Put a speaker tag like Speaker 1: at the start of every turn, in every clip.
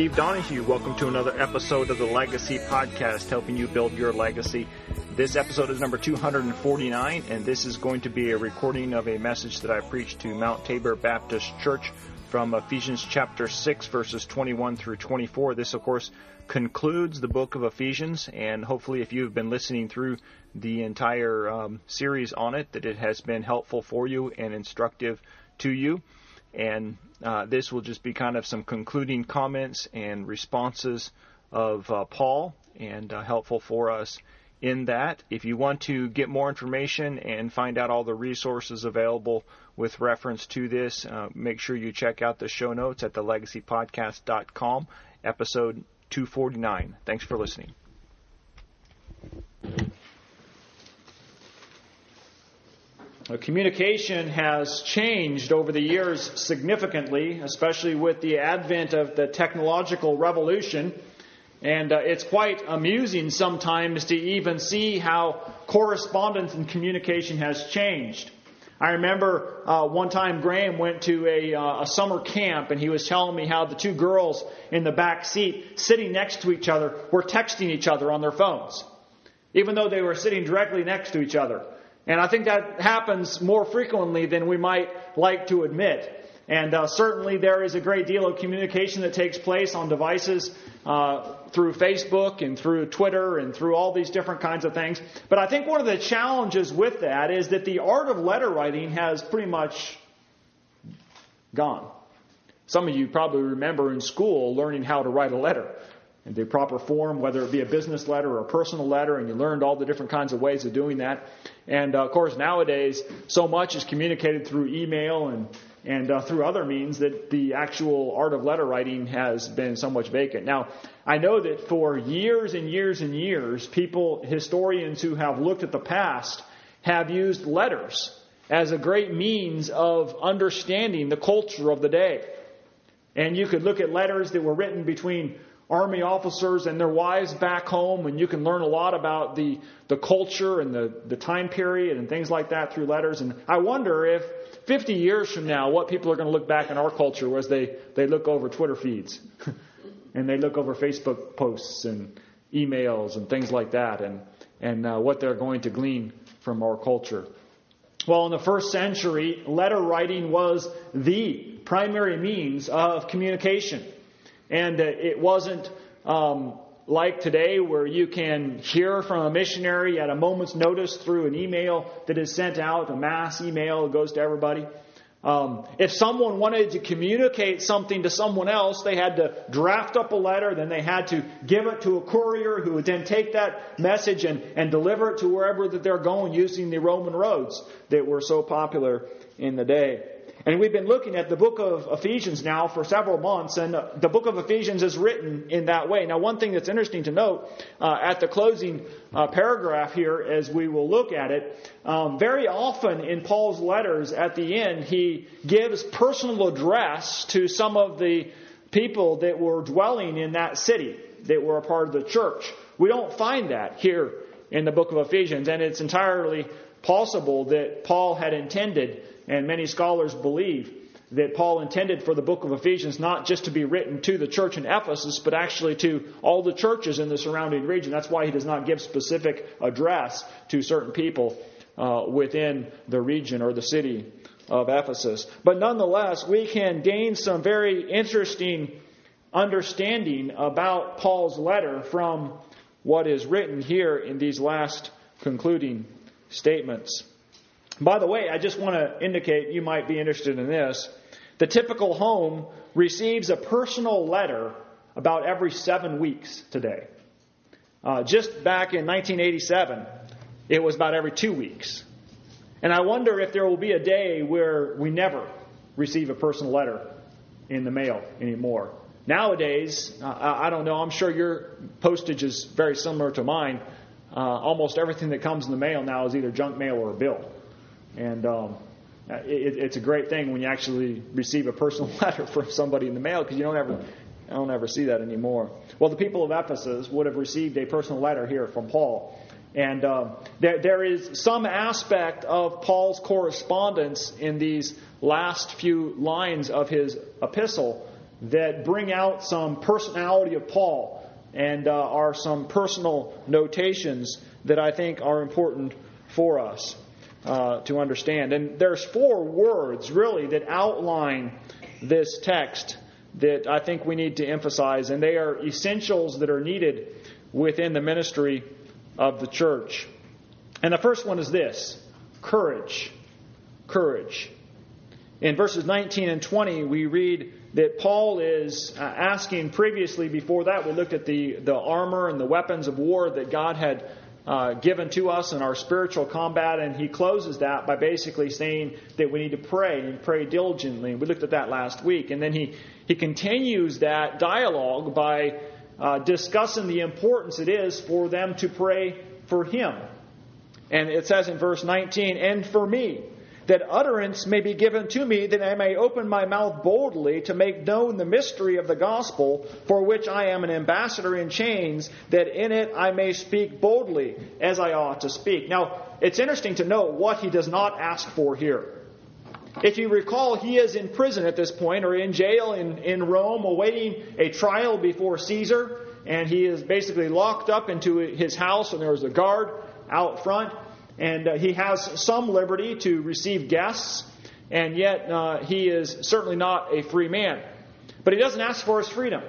Speaker 1: Steve Donahue. Welcome to another episode of the Legacy Podcast, helping you build your legacy. This episode is number 249, and this is going to be a recording of a message that I preached to Mount Tabor Baptist Church from Ephesians chapter 6, verses 21 through 24. This, of course, concludes the book of Ephesians, and hopefully, if you've been listening through the entire um, series on it, that it has been helpful for you and instructive to you. And uh, this will just be kind of some concluding comments and responses of uh, Paul and uh, helpful for us in that. If you want to get more information and find out all the resources available with reference to this, uh, make sure you check out the show notes at thelegacypodcast.com, episode 249. Thanks for listening. Communication has changed over the years significantly, especially with the advent of the technological revolution. And uh, it's quite amusing sometimes to even see how correspondence and communication has changed. I remember uh, one time Graham went to a, uh, a summer camp and he was telling me how the two girls in the back seat sitting next to each other were texting each other on their phones, even though they were sitting directly next to each other. And I think that happens more frequently than we might like to admit. And uh, certainly there is a great deal of communication that takes place on devices uh, through Facebook and through Twitter and through all these different kinds of things. But I think one of the challenges with that is that the art of letter writing has pretty much gone. Some of you probably remember in school learning how to write a letter in the proper form, whether it be a business letter or a personal letter, and you learned all the different kinds of ways of doing that. And uh, of course, nowadays, so much is communicated through email and and uh, through other means that the actual art of letter writing has been so much vacant. Now, I know that for years and years and years, people, historians who have looked at the past, have used letters as a great means of understanding the culture of the day. And you could look at letters that were written between army officers and their wives back home, and you can learn a lot about the, the culture and the, the time period and things like that through letters. And I wonder if 50 years from now, what people are going to look back in our culture as they, they look over Twitter feeds and they look over Facebook posts and emails and things like that and, and uh, what they're going to glean from our culture. Well, in the first century, letter writing was the primary means of communication. And uh, it wasn't um, like today where you can hear from a missionary at a moment's notice through an email that is sent out, a mass email that goes to everybody. Um, if someone wanted to communicate something to someone else, they had to draft up a letter, then they had to give it to a courier who would then take that message and, and deliver it to wherever that they're going using the Roman roads that were so popular in the day. And we've been looking at the book of Ephesians now for several months, and uh, the book of Ephesians is written in that way. Now, one thing that's interesting to note uh, at the closing uh, paragraph here, as we will look at it, um, very often in Paul's letters at the end, he gives personal address to some of the people that were dwelling in that city, that were a part of the church. We don't find that here in the book of Ephesians, and it's entirely possible that Paul had intended and many scholars believe that Paul intended for the book of Ephesians not just to be written to the church in Ephesus, but actually to all the churches in the surrounding region. That's why he does not give specific address to certain people uh, within the region or the city of Ephesus. But nonetheless, we can gain some very interesting understanding about Paul's letter from what is written here in these last concluding statements. By the way, I just want to indicate you might be interested in this. The typical home receives a personal letter about every seven weeks today. Uh, just back in 1987, it was about every two weeks. And I wonder if there will be a day where we never receive a personal letter in the mail anymore. Nowadays, uh, I don't know, I'm sure your postage is very similar to mine. Uh, almost everything that comes in the mail now is either junk mail or a bill. And um, it, it's a great thing when you actually receive a personal letter from somebody in the mail because you don't ever, I don't ever see that anymore. Well, the people of Ephesus would have received a personal letter here from Paul. And um, there, there is some aspect of Paul's correspondence in these last few lines of his epistle that bring out some personality of Paul and uh, are some personal notations that I think are important for us uh, to understand. And there's four words really that outline this text that I think we need to emphasize, and they are essentials that are needed within the ministry of the church. And the first one is this courage. Courage. In verses 19 and 20, we read that Paul is uh, asking previously, before that, we looked at the, the armor and the weapons of war that God had uh, given to us in our spiritual combat, and he closes that by basically saying that we need to pray and pray diligently. We looked at that last week, and then he he continues that dialogue by uh, discussing the importance it is for them to pray for him. And it says in verse 19, and for me that utterance may be given to me, that I may open my mouth boldly to make known the mystery of the gospel, for which I am an ambassador in chains, that in it I may speak boldly as I ought to speak. Now, it's interesting to note what he does not ask for here. If you recall, he is in prison at this point, or in jail in, in Rome, awaiting a trial before Caesar, and he is basically locked up into his house, and there's a guard out front and uh, he has some liberty to receive guests, and yet uh, he is certainly not a free man. But he doesn't ask for his freedom.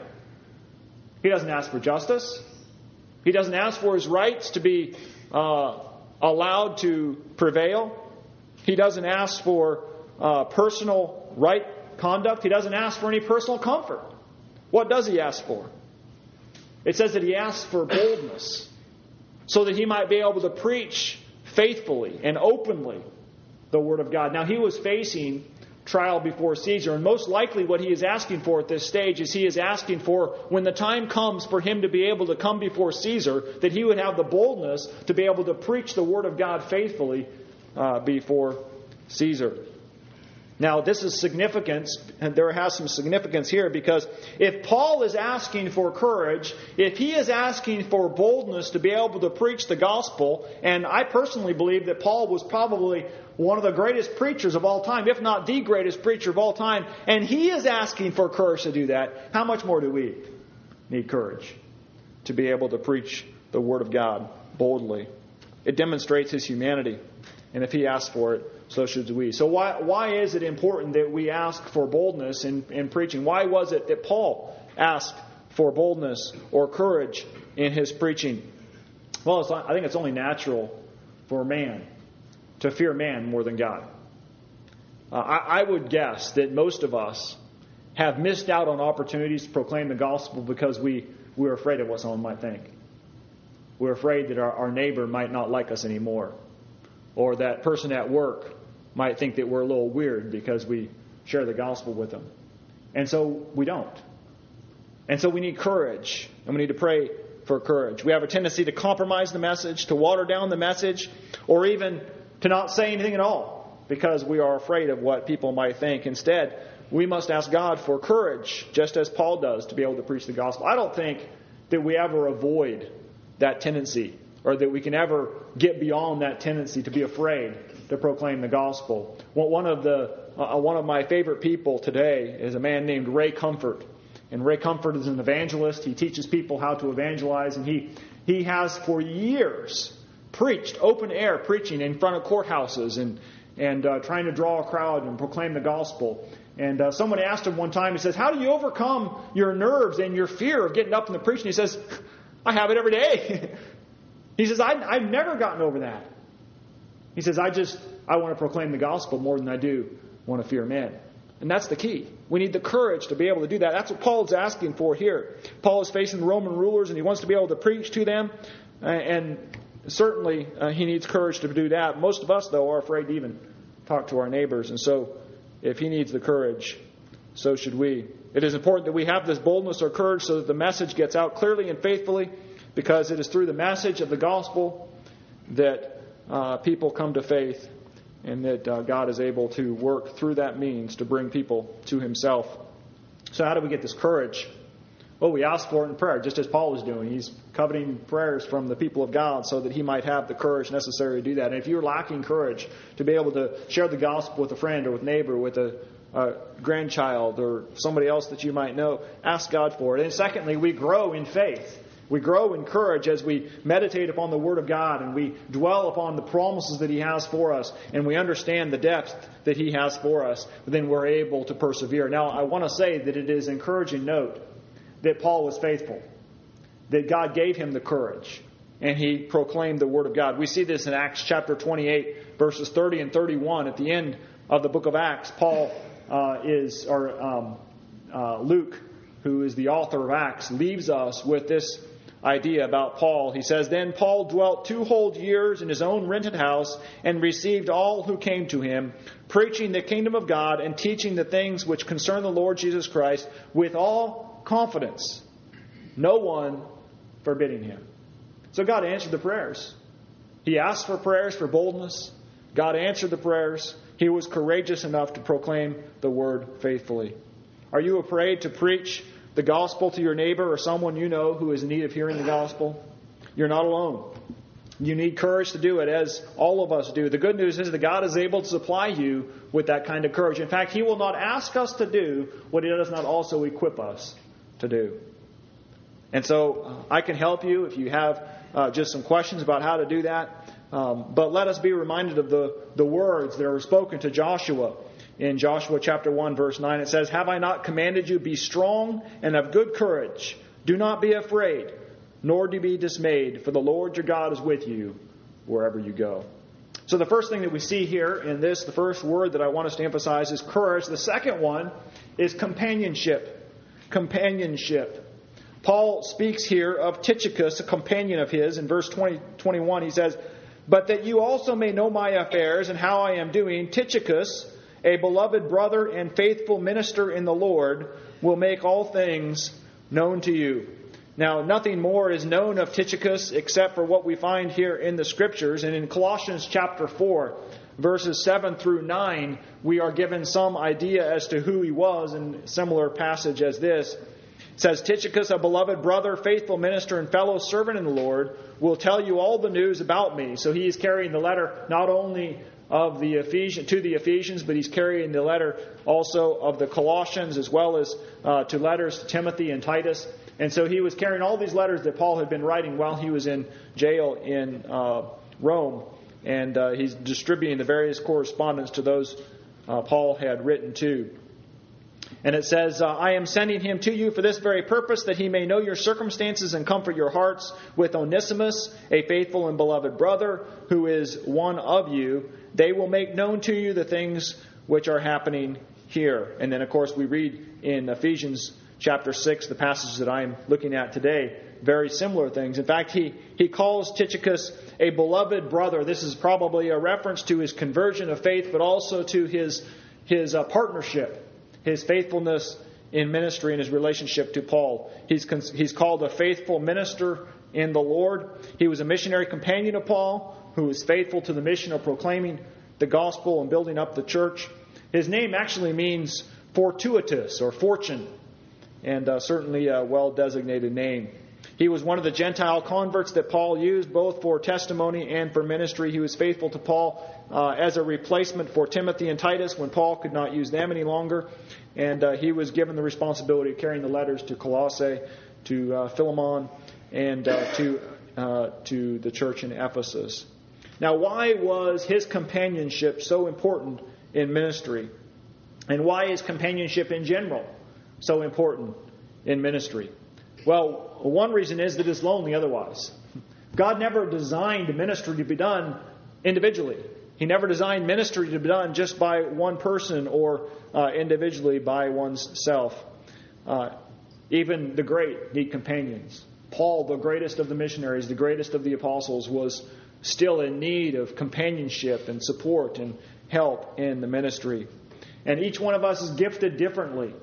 Speaker 1: He doesn't ask for justice. He doesn't ask for his rights to be uh, allowed to prevail. He doesn't ask for uh, personal right conduct. He doesn't ask for any personal comfort. What does he ask for? It says that he asks for boldness so that he might be able to preach faithfully and openly the Word of God. Now, he was facing trial before Caesar, and most likely what he is asking for at this stage is he is asking for when the time comes for him to be able to come before Caesar, that he would have the boldness to be able to preach the Word of God faithfully uh, before Caesar. Now, this is significance, and there has some significance here because if Paul is asking for courage, if he is asking for boldness to be able to preach the gospel, and I personally believe that Paul was probably one of the greatest preachers of all time, if not the greatest preacher of all time, and he is asking for courage to do that, how much more do we need courage to be able to preach the Word of God boldly? It demonstrates his humanity. And if he asks for it, so should we. So why, why is it important that we ask for boldness in, in preaching? Why was it that Paul asked for boldness or courage in his preaching? Well, I think it's only natural for man to fear man more than God. Uh, I, I would guess that most of us have missed out on opportunities to proclaim the gospel because we, we're afraid of what someone might think. We're afraid that our, our neighbor might not like us anymore or that person at work might think that we're a little weird because we share the gospel with them. And so we don't. And so we need courage, and we need to pray for courage. We have a tendency to compromise the message, to water down the message, or even to not say anything at all because we are afraid of what people might think. Instead, we must ask God for courage, just as Paul does, to be able to preach the gospel. I don't think that we ever avoid that tendency or that we can ever get beyond that tendency to be afraid to proclaim the gospel. One of, the, uh, one of my favorite people today is a man named Ray Comfort. And Ray Comfort is an evangelist. He teaches people how to evangelize, and he, he has for years preached open air preaching in front of courthouses and, and uh, trying to draw a crowd and proclaim the gospel. And uh, someone asked him one time, he says, How do you overcome your nerves and your fear of getting up in the preaching? He says, I have it every day. he says, I, I've never gotten over that. He says, I just, I want to proclaim the gospel more than I do want to fear men. And that's the key. We need the courage to be able to do that. That's what Paul is asking for here. Paul is facing the Roman rulers and he wants to be able to preach to them. And certainly uh, he needs courage to do that. Most of us, though, are afraid to even talk to our neighbors. And so if he needs the courage, so should we. It is important that we have this boldness or courage so that the message gets out clearly and faithfully because it is through the message of the gospel that uh, people come to faith and that uh, God is able to work through that means to bring people to Himself. So, how do we get this courage? Well, we ask for it in prayer, just as Paul was doing. He's coveting prayers from the people of God so that he might have the courage necessary to do that. And if you're lacking courage to be able to share the gospel with a friend or with neighbor, with a, a grandchild or somebody else that you might know, ask God for it. And secondly, we grow in faith. We grow in courage as we meditate upon the Word of God and we dwell upon the promises that He has for us and we understand the depth that He has for us. Then we're able to persevere. Now, I want to say that it is encouraging note that Paul was faithful, that God gave him the courage, and he proclaimed the Word of God. We see this in Acts chapter 28, verses 30 and 31. At the end of the book of Acts, Paul uh, is, or um, uh, Luke, who is the author of Acts, leaves us with this idea about Paul. He says, Then Paul dwelt two whole years in his own rented house and received all who came to him, preaching the kingdom of God and teaching the things which concern the Lord Jesus Christ with all confidence. No one forbidding him. So God answered the prayers. He asked for prayers for boldness. God answered the prayers. He was courageous enough to proclaim the word faithfully. Are you afraid to preach the gospel to your neighbor or someone you know who is in need of hearing the gospel, you're not alone. You need courage to do it, as all of us do. The good news is that God is able to supply you with that kind of courage. In fact, He will not ask us to do what He does not also equip us to do. And so I can help you if you have uh, just some questions about how to do that. Um, but let us be reminded of the, the words that are spoken to Joshua in Joshua chapter 1 verse 9. It says, Have I not commanded you, be strong and of good courage. Do not be afraid, nor do be dismayed, for the Lord your God is with you wherever you go. So the first thing that we see here in this, the first word that I want us to emphasize is courage. The second one is companionship. Companionship. Paul speaks here of Tychicus, a companion of his. In verse 20, 21, he says, But that you also may know my affairs and how I am doing, Tychicus, a beloved brother and faithful minister in the Lord, will make all things known to you. Now, nothing more is known of Tychicus except for what we find here in the Scriptures. And in Colossians chapter 4, verses 7 through 9, we are given some idea as to who he was in similar passage as this. It says, Tychicus, a beloved brother, faithful minister, and fellow servant in the Lord, will tell you all the news about me. So he is carrying the letter not only of the Ephesians to the Ephesians, but he's carrying the letter also of the Colossians as well as uh, two letters to Timothy and Titus. And so he was carrying all these letters that Paul had been writing while he was in jail in uh, Rome, and uh, he's distributing the various correspondence to those uh, Paul had written to. And it says, uh, I am sending him to you for this very purpose, that he may know your circumstances and comfort your hearts with Onesimus, a faithful and beloved brother, who is one of you. They will make known to you the things which are happening here. And then, of course, we read in Ephesians chapter 6, the passage that I'm looking at today, very similar things. In fact, he, he calls Tychicus a beloved brother. This is probably a reference to his conversion of faith, but also to his his uh, partnership, his faithfulness in ministry and his relationship to Paul. He's, he's called a faithful minister in the Lord. He was a missionary companion of Paul who was faithful to the mission of proclaiming the gospel and building up the church. His name actually means fortuitous or fortune, and uh, certainly a well designated name. He was one of the Gentile converts that Paul used both for testimony and for ministry. He was faithful to Paul uh, as a replacement for Timothy and Titus when Paul could not use them any longer. And uh, he was given the responsibility of carrying the letters to Colossae, to uh, Philemon, and uh, to, uh, to the church in Ephesus. Now, why was his companionship so important in ministry? And why is companionship in general so important in ministry? Well, one reason is that it's lonely otherwise. God never designed ministry to be done individually. He never designed ministry to be done just by one person or uh, individually by one's self. Uh, even the great need companions. Paul, the greatest of the missionaries, the greatest of the apostles, was still in need of companionship and support and help in the ministry. And each one of us is gifted differently.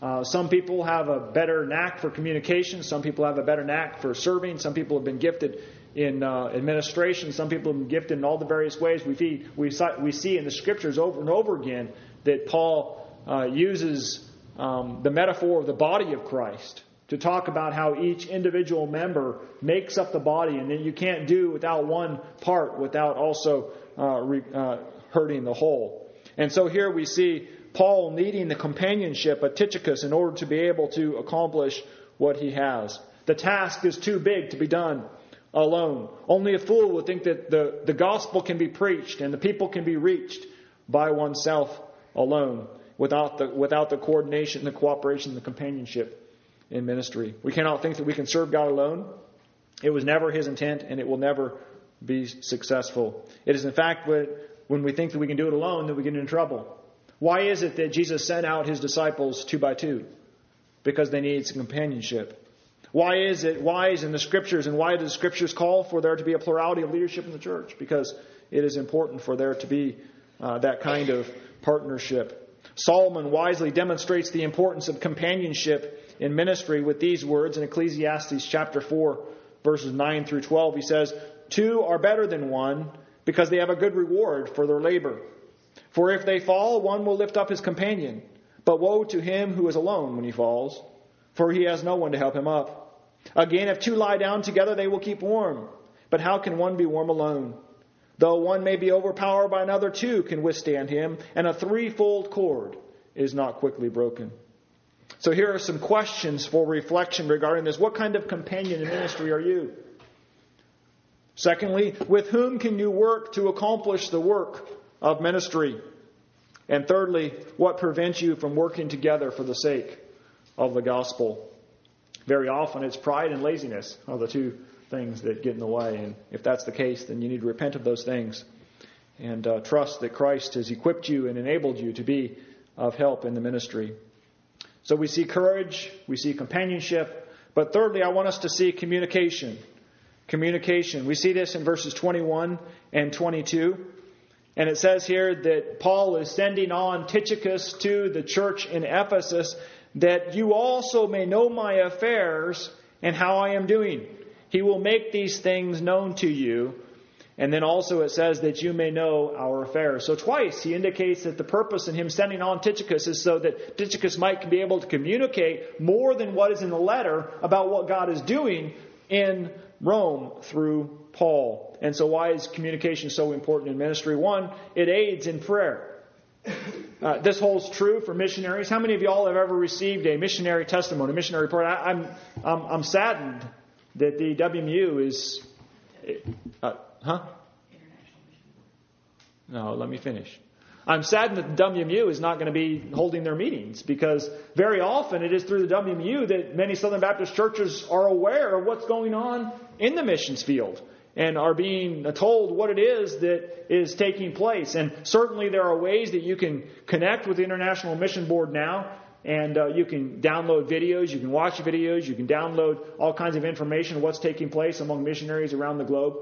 Speaker 1: Uh, some people have a better knack for communication. Some people have a better knack for serving. Some people have been gifted in uh, administration. Some people have been gifted in all the various ways. We, see, we, we see in the scriptures over and over again that Paul uh, uses um, the metaphor of the body of Christ to talk about how each individual member makes up the body, and that you can't do without one part without also uh, re, uh, hurting the whole. And so here we see Paul needing the companionship of Tychicus in order to be able to accomplish what he has. The task is too big to be done alone. Only a fool would think that the, the gospel can be preached and the people can be reached by oneself alone without the, without the coordination, the cooperation, the companionship in ministry. We cannot think that we can serve God alone. It was never his intent and it will never be successful. It is in fact when we think that we can do it alone that we get into trouble. Why is it that Jesus sent out his disciples two by two? Because they needed some companionship. Why is it wise in the scriptures and why do the scriptures call for there to be a plurality of leadership in the church? Because it is important for there to be uh, that kind of partnership. Solomon wisely demonstrates the importance of companionship in ministry with these words in Ecclesiastes chapter 4, verses 9 through 12. He says, Two are better than one because they have a good reward for their labor. For if they fall, one will lift up his companion. But woe to him who is alone when he falls, for he has no one to help him up. Again, if two lie down together, they will keep warm. But how can one be warm alone? Though one may be overpowered by another, two can withstand him, and a threefold cord is not quickly broken. So here are some questions for reflection regarding this. What kind of companion in ministry are you? Secondly, with whom can you work to accomplish the work of ministry? And thirdly, what prevents you from working together for the sake of the gospel? Very often it's pride and laziness are the two things that get in the way. And if that's the case, then you need to repent of those things and uh, trust that Christ has equipped you and enabled you to be of help in the ministry. So we see courage, we see companionship, but thirdly, I want us to see communication. Communication. We see this in verses 21 and 22. And it says here that Paul is sending on Tychicus to the church in Ephesus that you also may know my affairs and how I am doing. He will make these things known to you. And then also it says that you may know our affairs. So twice he indicates that the purpose in him sending on Tychicus is so that Tychicus might be able to communicate more than what is in the letter about what God is doing in Rome through Paul. And so, why is communication so important in ministry? One, it aids in prayer. Uh, this holds true for missionaries. How many of y'all have ever received a missionary testimony, a missionary report? I, am I'm, I'm, I'm saddened that the WMU is. Uh, huh? No, let me finish. I'm saddened that the WMU is not going to be holding their meetings because very often it is through the WMU that many Southern Baptist churches are aware of what's going on in the missions field and are being told what it is that is taking place. And certainly there are ways that you can connect with the International Mission Board now. And uh, you can download videos, you can watch videos, you can download all kinds of information of what's taking place among missionaries around the globe.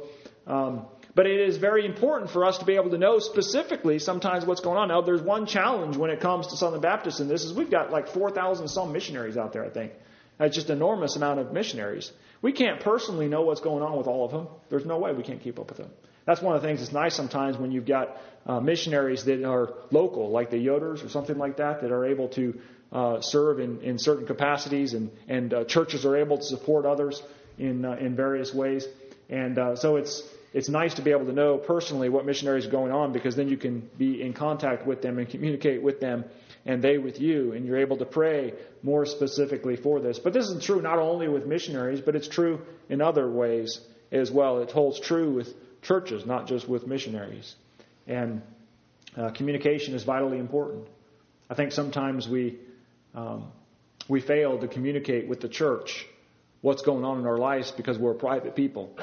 Speaker 1: Um, But it is very important for us to be able to know specifically sometimes what's going on. Now, there's one challenge when it comes to Southern Baptists, and this is we've got like 4,000 some missionaries out there, I think. That's just an enormous amount of missionaries. We can't personally know what's going on with all of them. There's no way we can't keep up with them. That's one of the things that's nice sometimes when you've got uh, missionaries that are local, like the Yoders or something like that, that are able to uh, serve in, in certain capacities, and, and uh, churches are able to support others in, uh, in various ways. And uh, so it's it's nice to be able to know personally what missionaries are going on because then you can be in contact with them and communicate with them and they with you, and you're able to pray more specifically for this. But this is true not only with missionaries, but it's true in other ways as well. It holds true with churches, not just with missionaries. And uh, communication is vitally important. I think sometimes we um, we fail to communicate with the church what's going on in our lives because we're private people.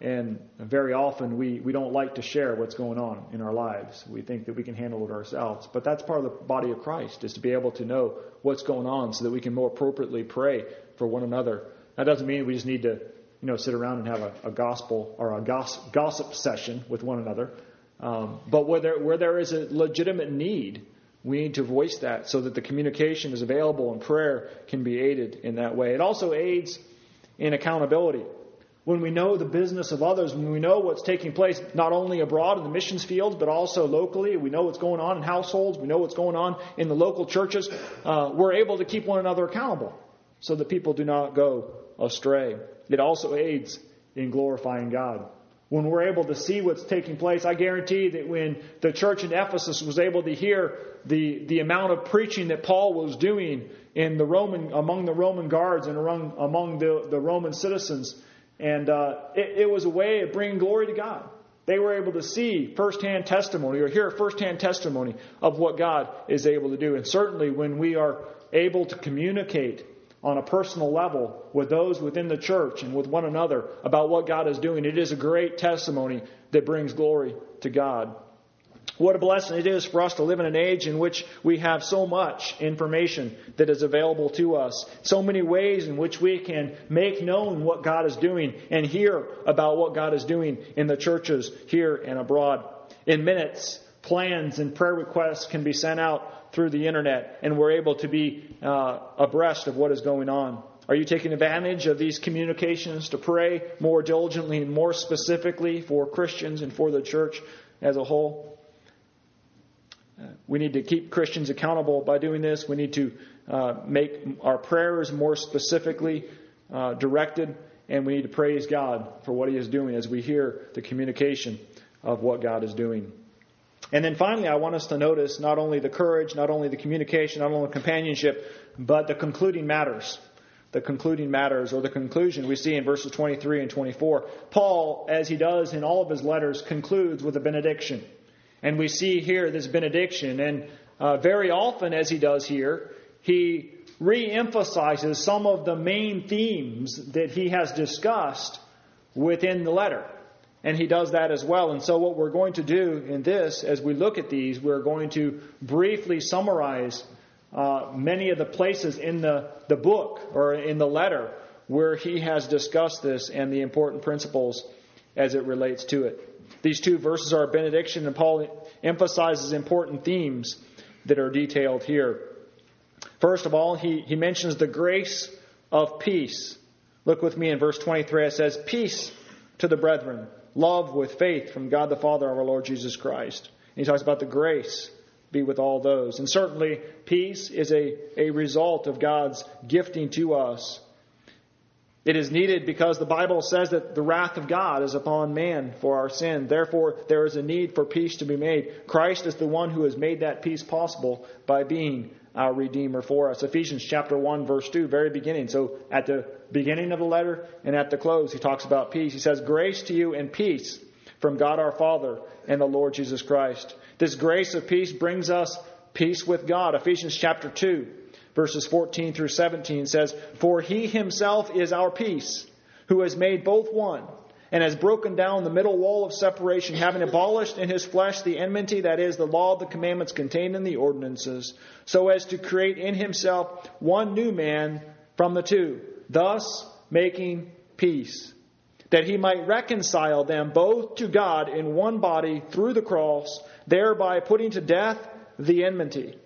Speaker 1: And very often we, we don't like to share what's going on in our lives. We think that we can handle it ourselves. But that's part of the body of Christ, is to be able to know what's going on so that we can more appropriately pray for one another. That doesn't mean we just need to, you know, sit around and have a, a gospel or a gossip, gossip session with one another. Um, but where there, where there is a legitimate need, we need to voice that so that the communication is available and prayer can be aided in that way. It also aids in accountability when we know the business of others, when we know what's taking place not only abroad in the missions fields, but also locally, we know what's going on in households, we know what's going on in the local churches, uh, we're able to keep one another accountable so that people do not go astray. It also aids in glorifying God. When we're able to see what's taking place, I guarantee that when the church in Ephesus was able to hear the, the amount of preaching that Paul was doing in the Roman, among the Roman guards and among, among the, the Roman citizens, and uh, it, it was a way of bringing glory to God. They were able to see firsthand testimony or hear firsthand testimony of what God is able to do. And certainly when we are able to communicate on a personal level with those within the church and with one another about what God is doing, it is a great testimony that brings glory to God. What a blessing it is for us to live in an age in which we have so much information that is available to us. So many ways in which we can make known what God is doing and hear about what God is doing in the churches here and abroad. In minutes, plans and prayer requests can be sent out through the internet and we're able to be uh, abreast of what is going on. Are you taking advantage of these communications to pray more diligently and more specifically for Christians and for the church as a whole? We need to keep Christians accountable by doing this. We need to uh, make our prayers more specifically uh, directed, and we need to praise God for what He is doing as we hear the communication of what God is doing. And then finally, I want us to notice not only the courage, not only the communication, not only the companionship, but the concluding matters. The concluding matters, or the conclusion we see in verses 23 and 24. Paul, as he does in all of his letters, concludes with a benediction. And we see here this benediction. And uh, very often, as he does here, he re emphasizes some of the main themes that he has discussed within the letter. And he does that as well. And so, what we're going to do in this, as we look at these, we're going to briefly summarize uh, many of the places in the, the book or in the letter where he has discussed this and the important principles as it relates to it. These two verses are a benediction, and Paul emphasizes important themes that are detailed here. First of all, he, he mentions the grace of peace. Look with me in verse 23. It says, Peace to the brethren, love with faith from God the Father our Lord Jesus Christ. And he talks about the grace be with all those. And certainly, peace is a, a result of God's gifting to us it is needed because the Bible says that the wrath of God is upon man for our sin. Therefore, there is a need for peace to be made. Christ is the one who has made that peace possible by being our Redeemer for us. Ephesians chapter 1, verse 2, very beginning. So at the beginning of the letter and at the close, he talks about peace. He says, Grace to you and peace from God our Father and the Lord Jesus Christ. This grace of peace brings us peace with God. Ephesians chapter 2 verses 14 through 17 says, For he himself is our peace, who has made both one, and has broken down the middle wall of separation, having abolished in his flesh the enmity, that is, the law of the commandments contained in the ordinances, so as to create in himself one new man from the two, thus making peace that he might reconcile them both to God in one body through the cross, thereby putting to death the enmity.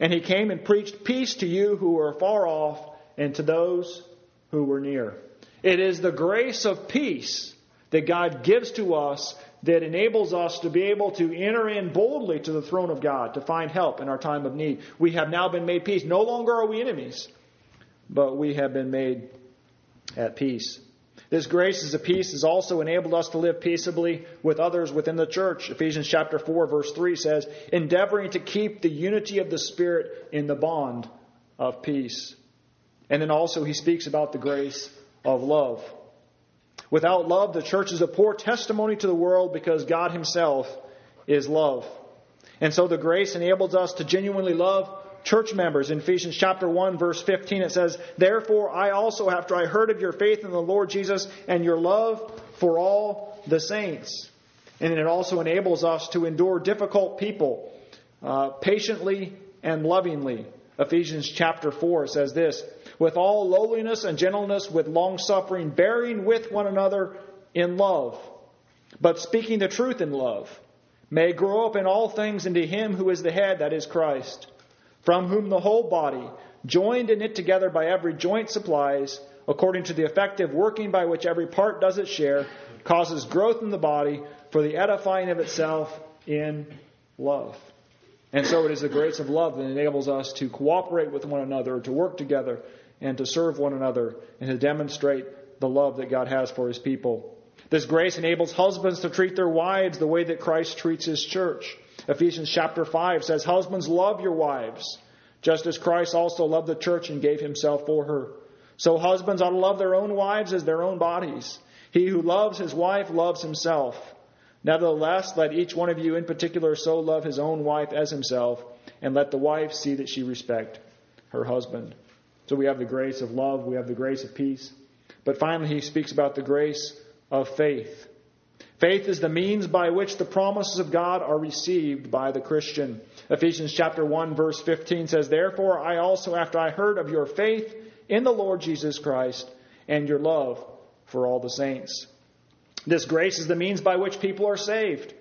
Speaker 1: And he came and preached peace to you who were far off and to those who were near. It is the grace of peace that God gives to us that enables us to be able to enter in boldly to the throne of God to find help in our time of need. We have now been made peace. No longer are we enemies, but we have been made at peace. This grace as a peace has also enabled us to live peaceably with others within the church. Ephesians chapter 4 verse 3 says, endeavoring to keep the unity of the Spirit in the bond of peace. And then also he speaks about the grace of love. Without love, the church is a poor testimony to the world because God Himself is love. And so the grace enables us to genuinely love church members. In Ephesians chapter 1 verse 15 it says, Therefore I also, after I heard of your faith in the Lord Jesus and your love for all the saints. And it also enables us to endure difficult people uh, patiently and lovingly. Ephesians chapter 4 says this, with all lowliness and gentleness, with long suffering, bearing with one another in love, but speaking the truth in love, may grow up in all things into Him who is the head, that is Christ, from whom the whole body, joined and knit together by every joint supplies, according to the effective working by which every part does its share, causes growth in the body for the edifying of itself in love. And so it is the grace of love that enables us to cooperate with one another, to work together, and to serve one another and to demonstrate the love that God has for his people. This grace enables husbands to treat their wives the way that Christ treats his church. Ephesians chapter 5 says, Husbands, love your wives, just as Christ also loved the church and gave himself for her. So husbands ought to love their own wives as their own bodies. He who loves his wife loves himself. Nevertheless, let each one of you in particular so love his own wife as himself, and let the wife see that she respect her husband. So we have the grace of love, we have the grace of peace. But finally, he speaks about the grace of faith. Faith is the means by which the promises of God are received by the Christian. Ephesians chapter 1 verse 15 says, Therefore I also, after I heard of your faith in the Lord Jesus Christ and your love for all the saints. This grace is the means by which people are saved.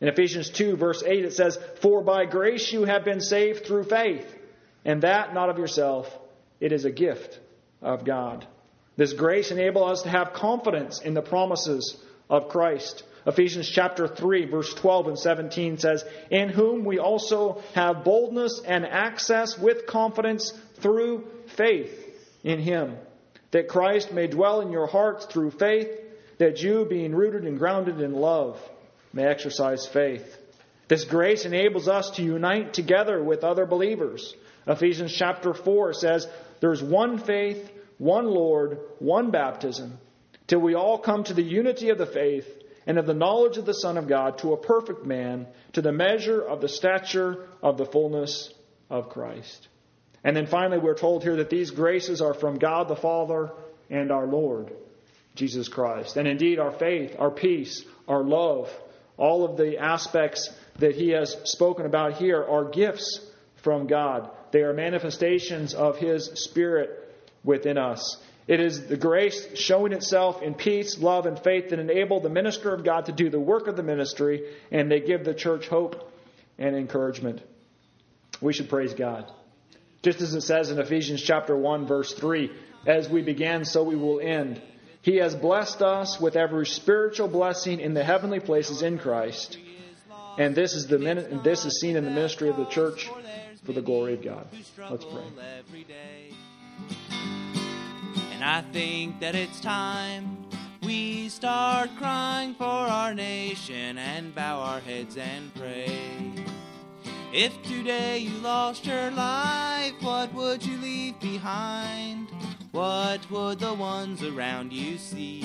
Speaker 1: In Ephesians 2 verse 8 it says, For by grace you have been saved through faith, and that not of yourself. It is a gift of God. This grace enables us to have confidence in the promises of Christ. Ephesians chapter 3 verse 12 and 17 says, In whom we also have boldness and access with confidence through faith in him, that Christ may dwell in your hearts through faith, that you, being rooted and grounded in love, may exercise faith. This grace enables us to unite together with other believers. Ephesians chapter 4 says, there's one faith, one Lord, one baptism, till we all come to the unity of the faith and of the knowledge of the Son of God, to a perfect man, to the measure of the stature of the fullness of Christ. And then finally, we're told here that these graces are from God the Father and our Lord, Jesus Christ. And indeed, our faith, our peace, our love, all of the aspects that he has spoken about here are gifts from God. They are manifestations of His Spirit within us. It is the grace showing itself in peace, love, and faith that enable the minister of God to do the work of the ministry, and they give the church hope and encouragement. We should praise God. Just as it says in Ephesians chapter 1 verse 3, as we began so we will end. He has blessed us with every spiritual blessing in the heavenly places in Christ. And this is the this is seen in the ministry of the church for the glory of God. Let's pray.
Speaker 2: I think that it's time we start crying for our nation and bow our heads and pray. If today you lost your life, what would you leave behind? What would the ones around you see?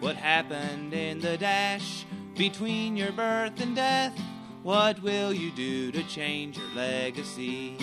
Speaker 2: What happened in the dash between your birth and death? What will you do to change your legacy?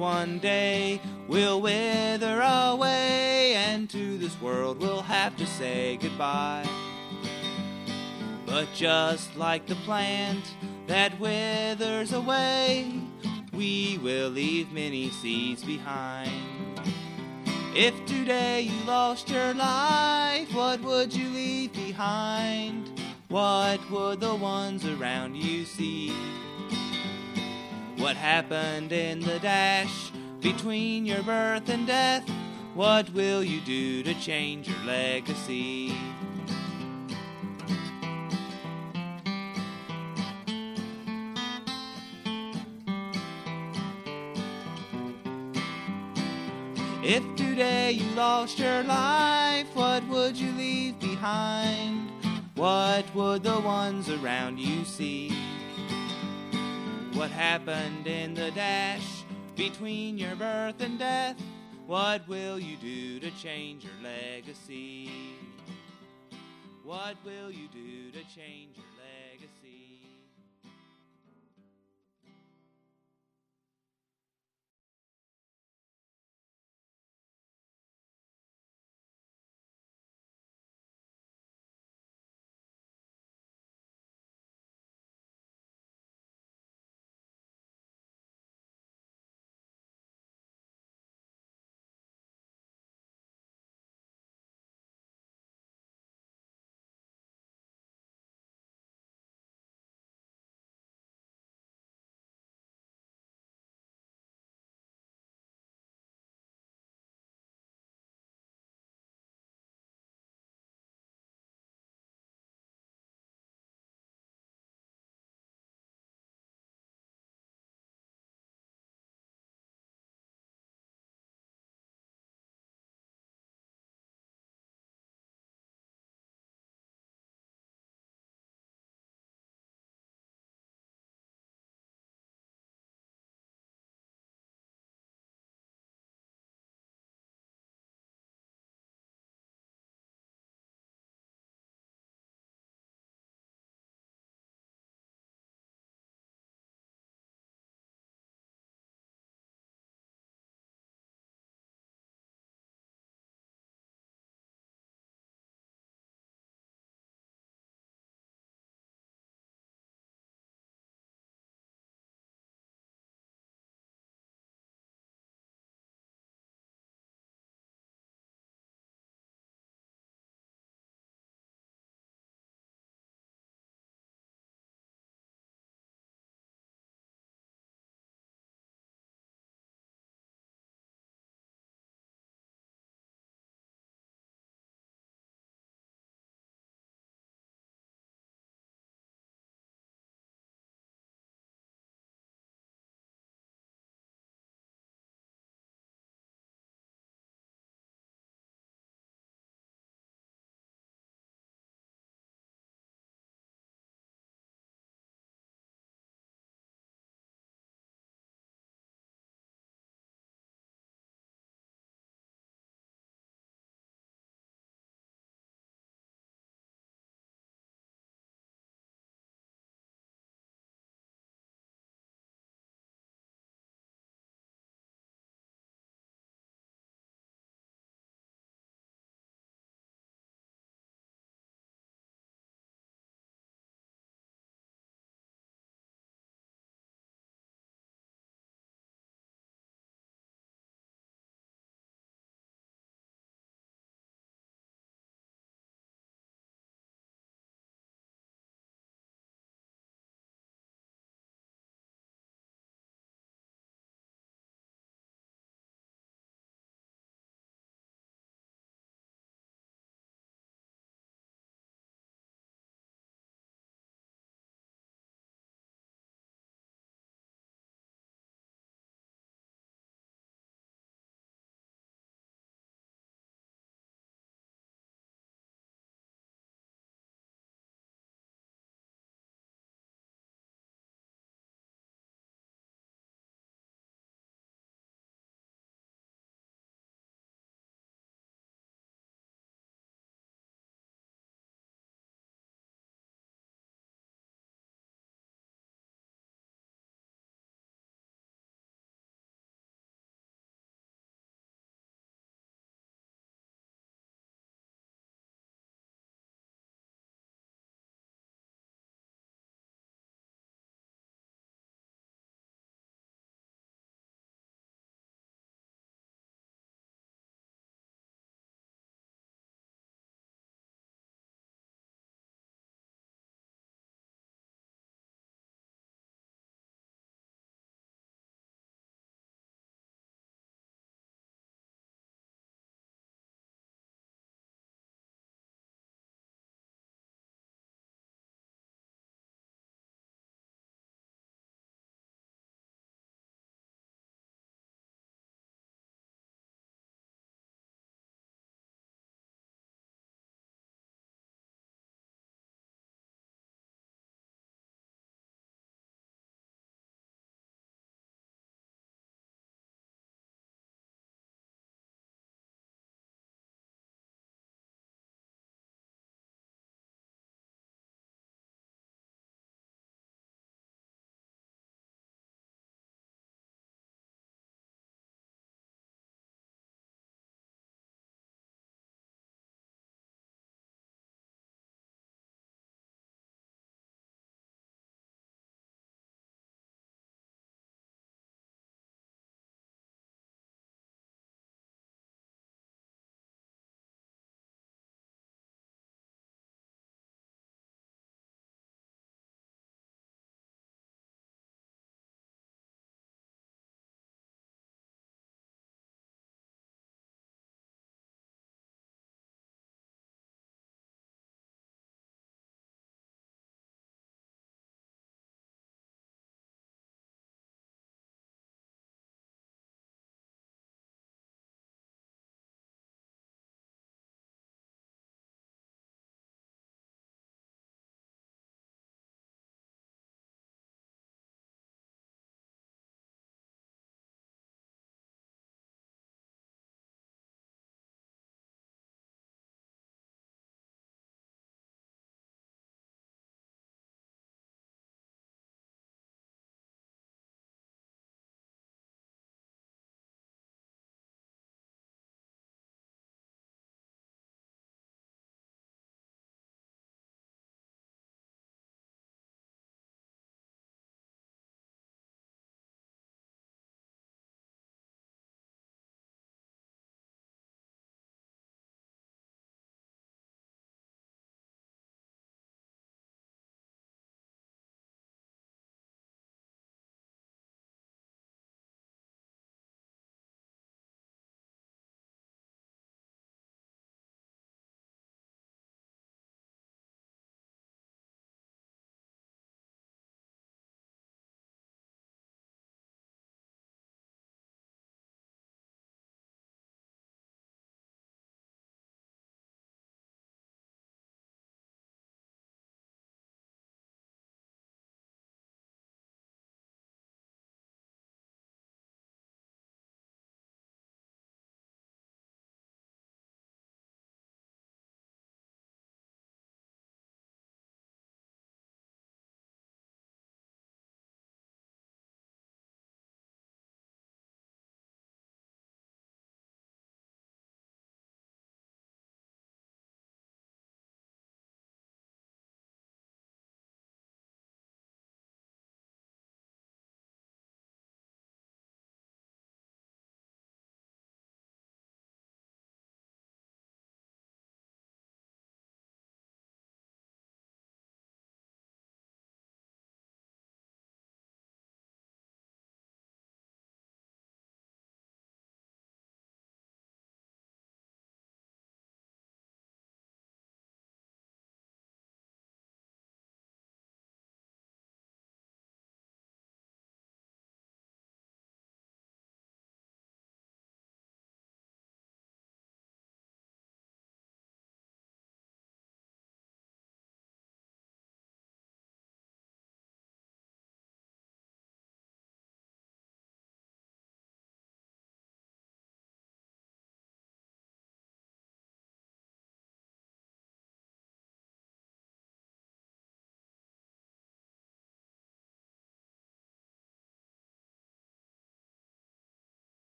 Speaker 2: One day will wither away, and to this world we'll have to say goodbye. But just like the plant that withers away, we will leave many seeds behind. If today you lost your life, what would you leave behind? What would the ones around you see? What happened in the dash between your birth and death? What will you do to change your legacy? If today you lost your life, what would you leave behind? What would the ones around you see? What happened in the dash between your birth and death? What will you do to change your legacy? What will you do to change your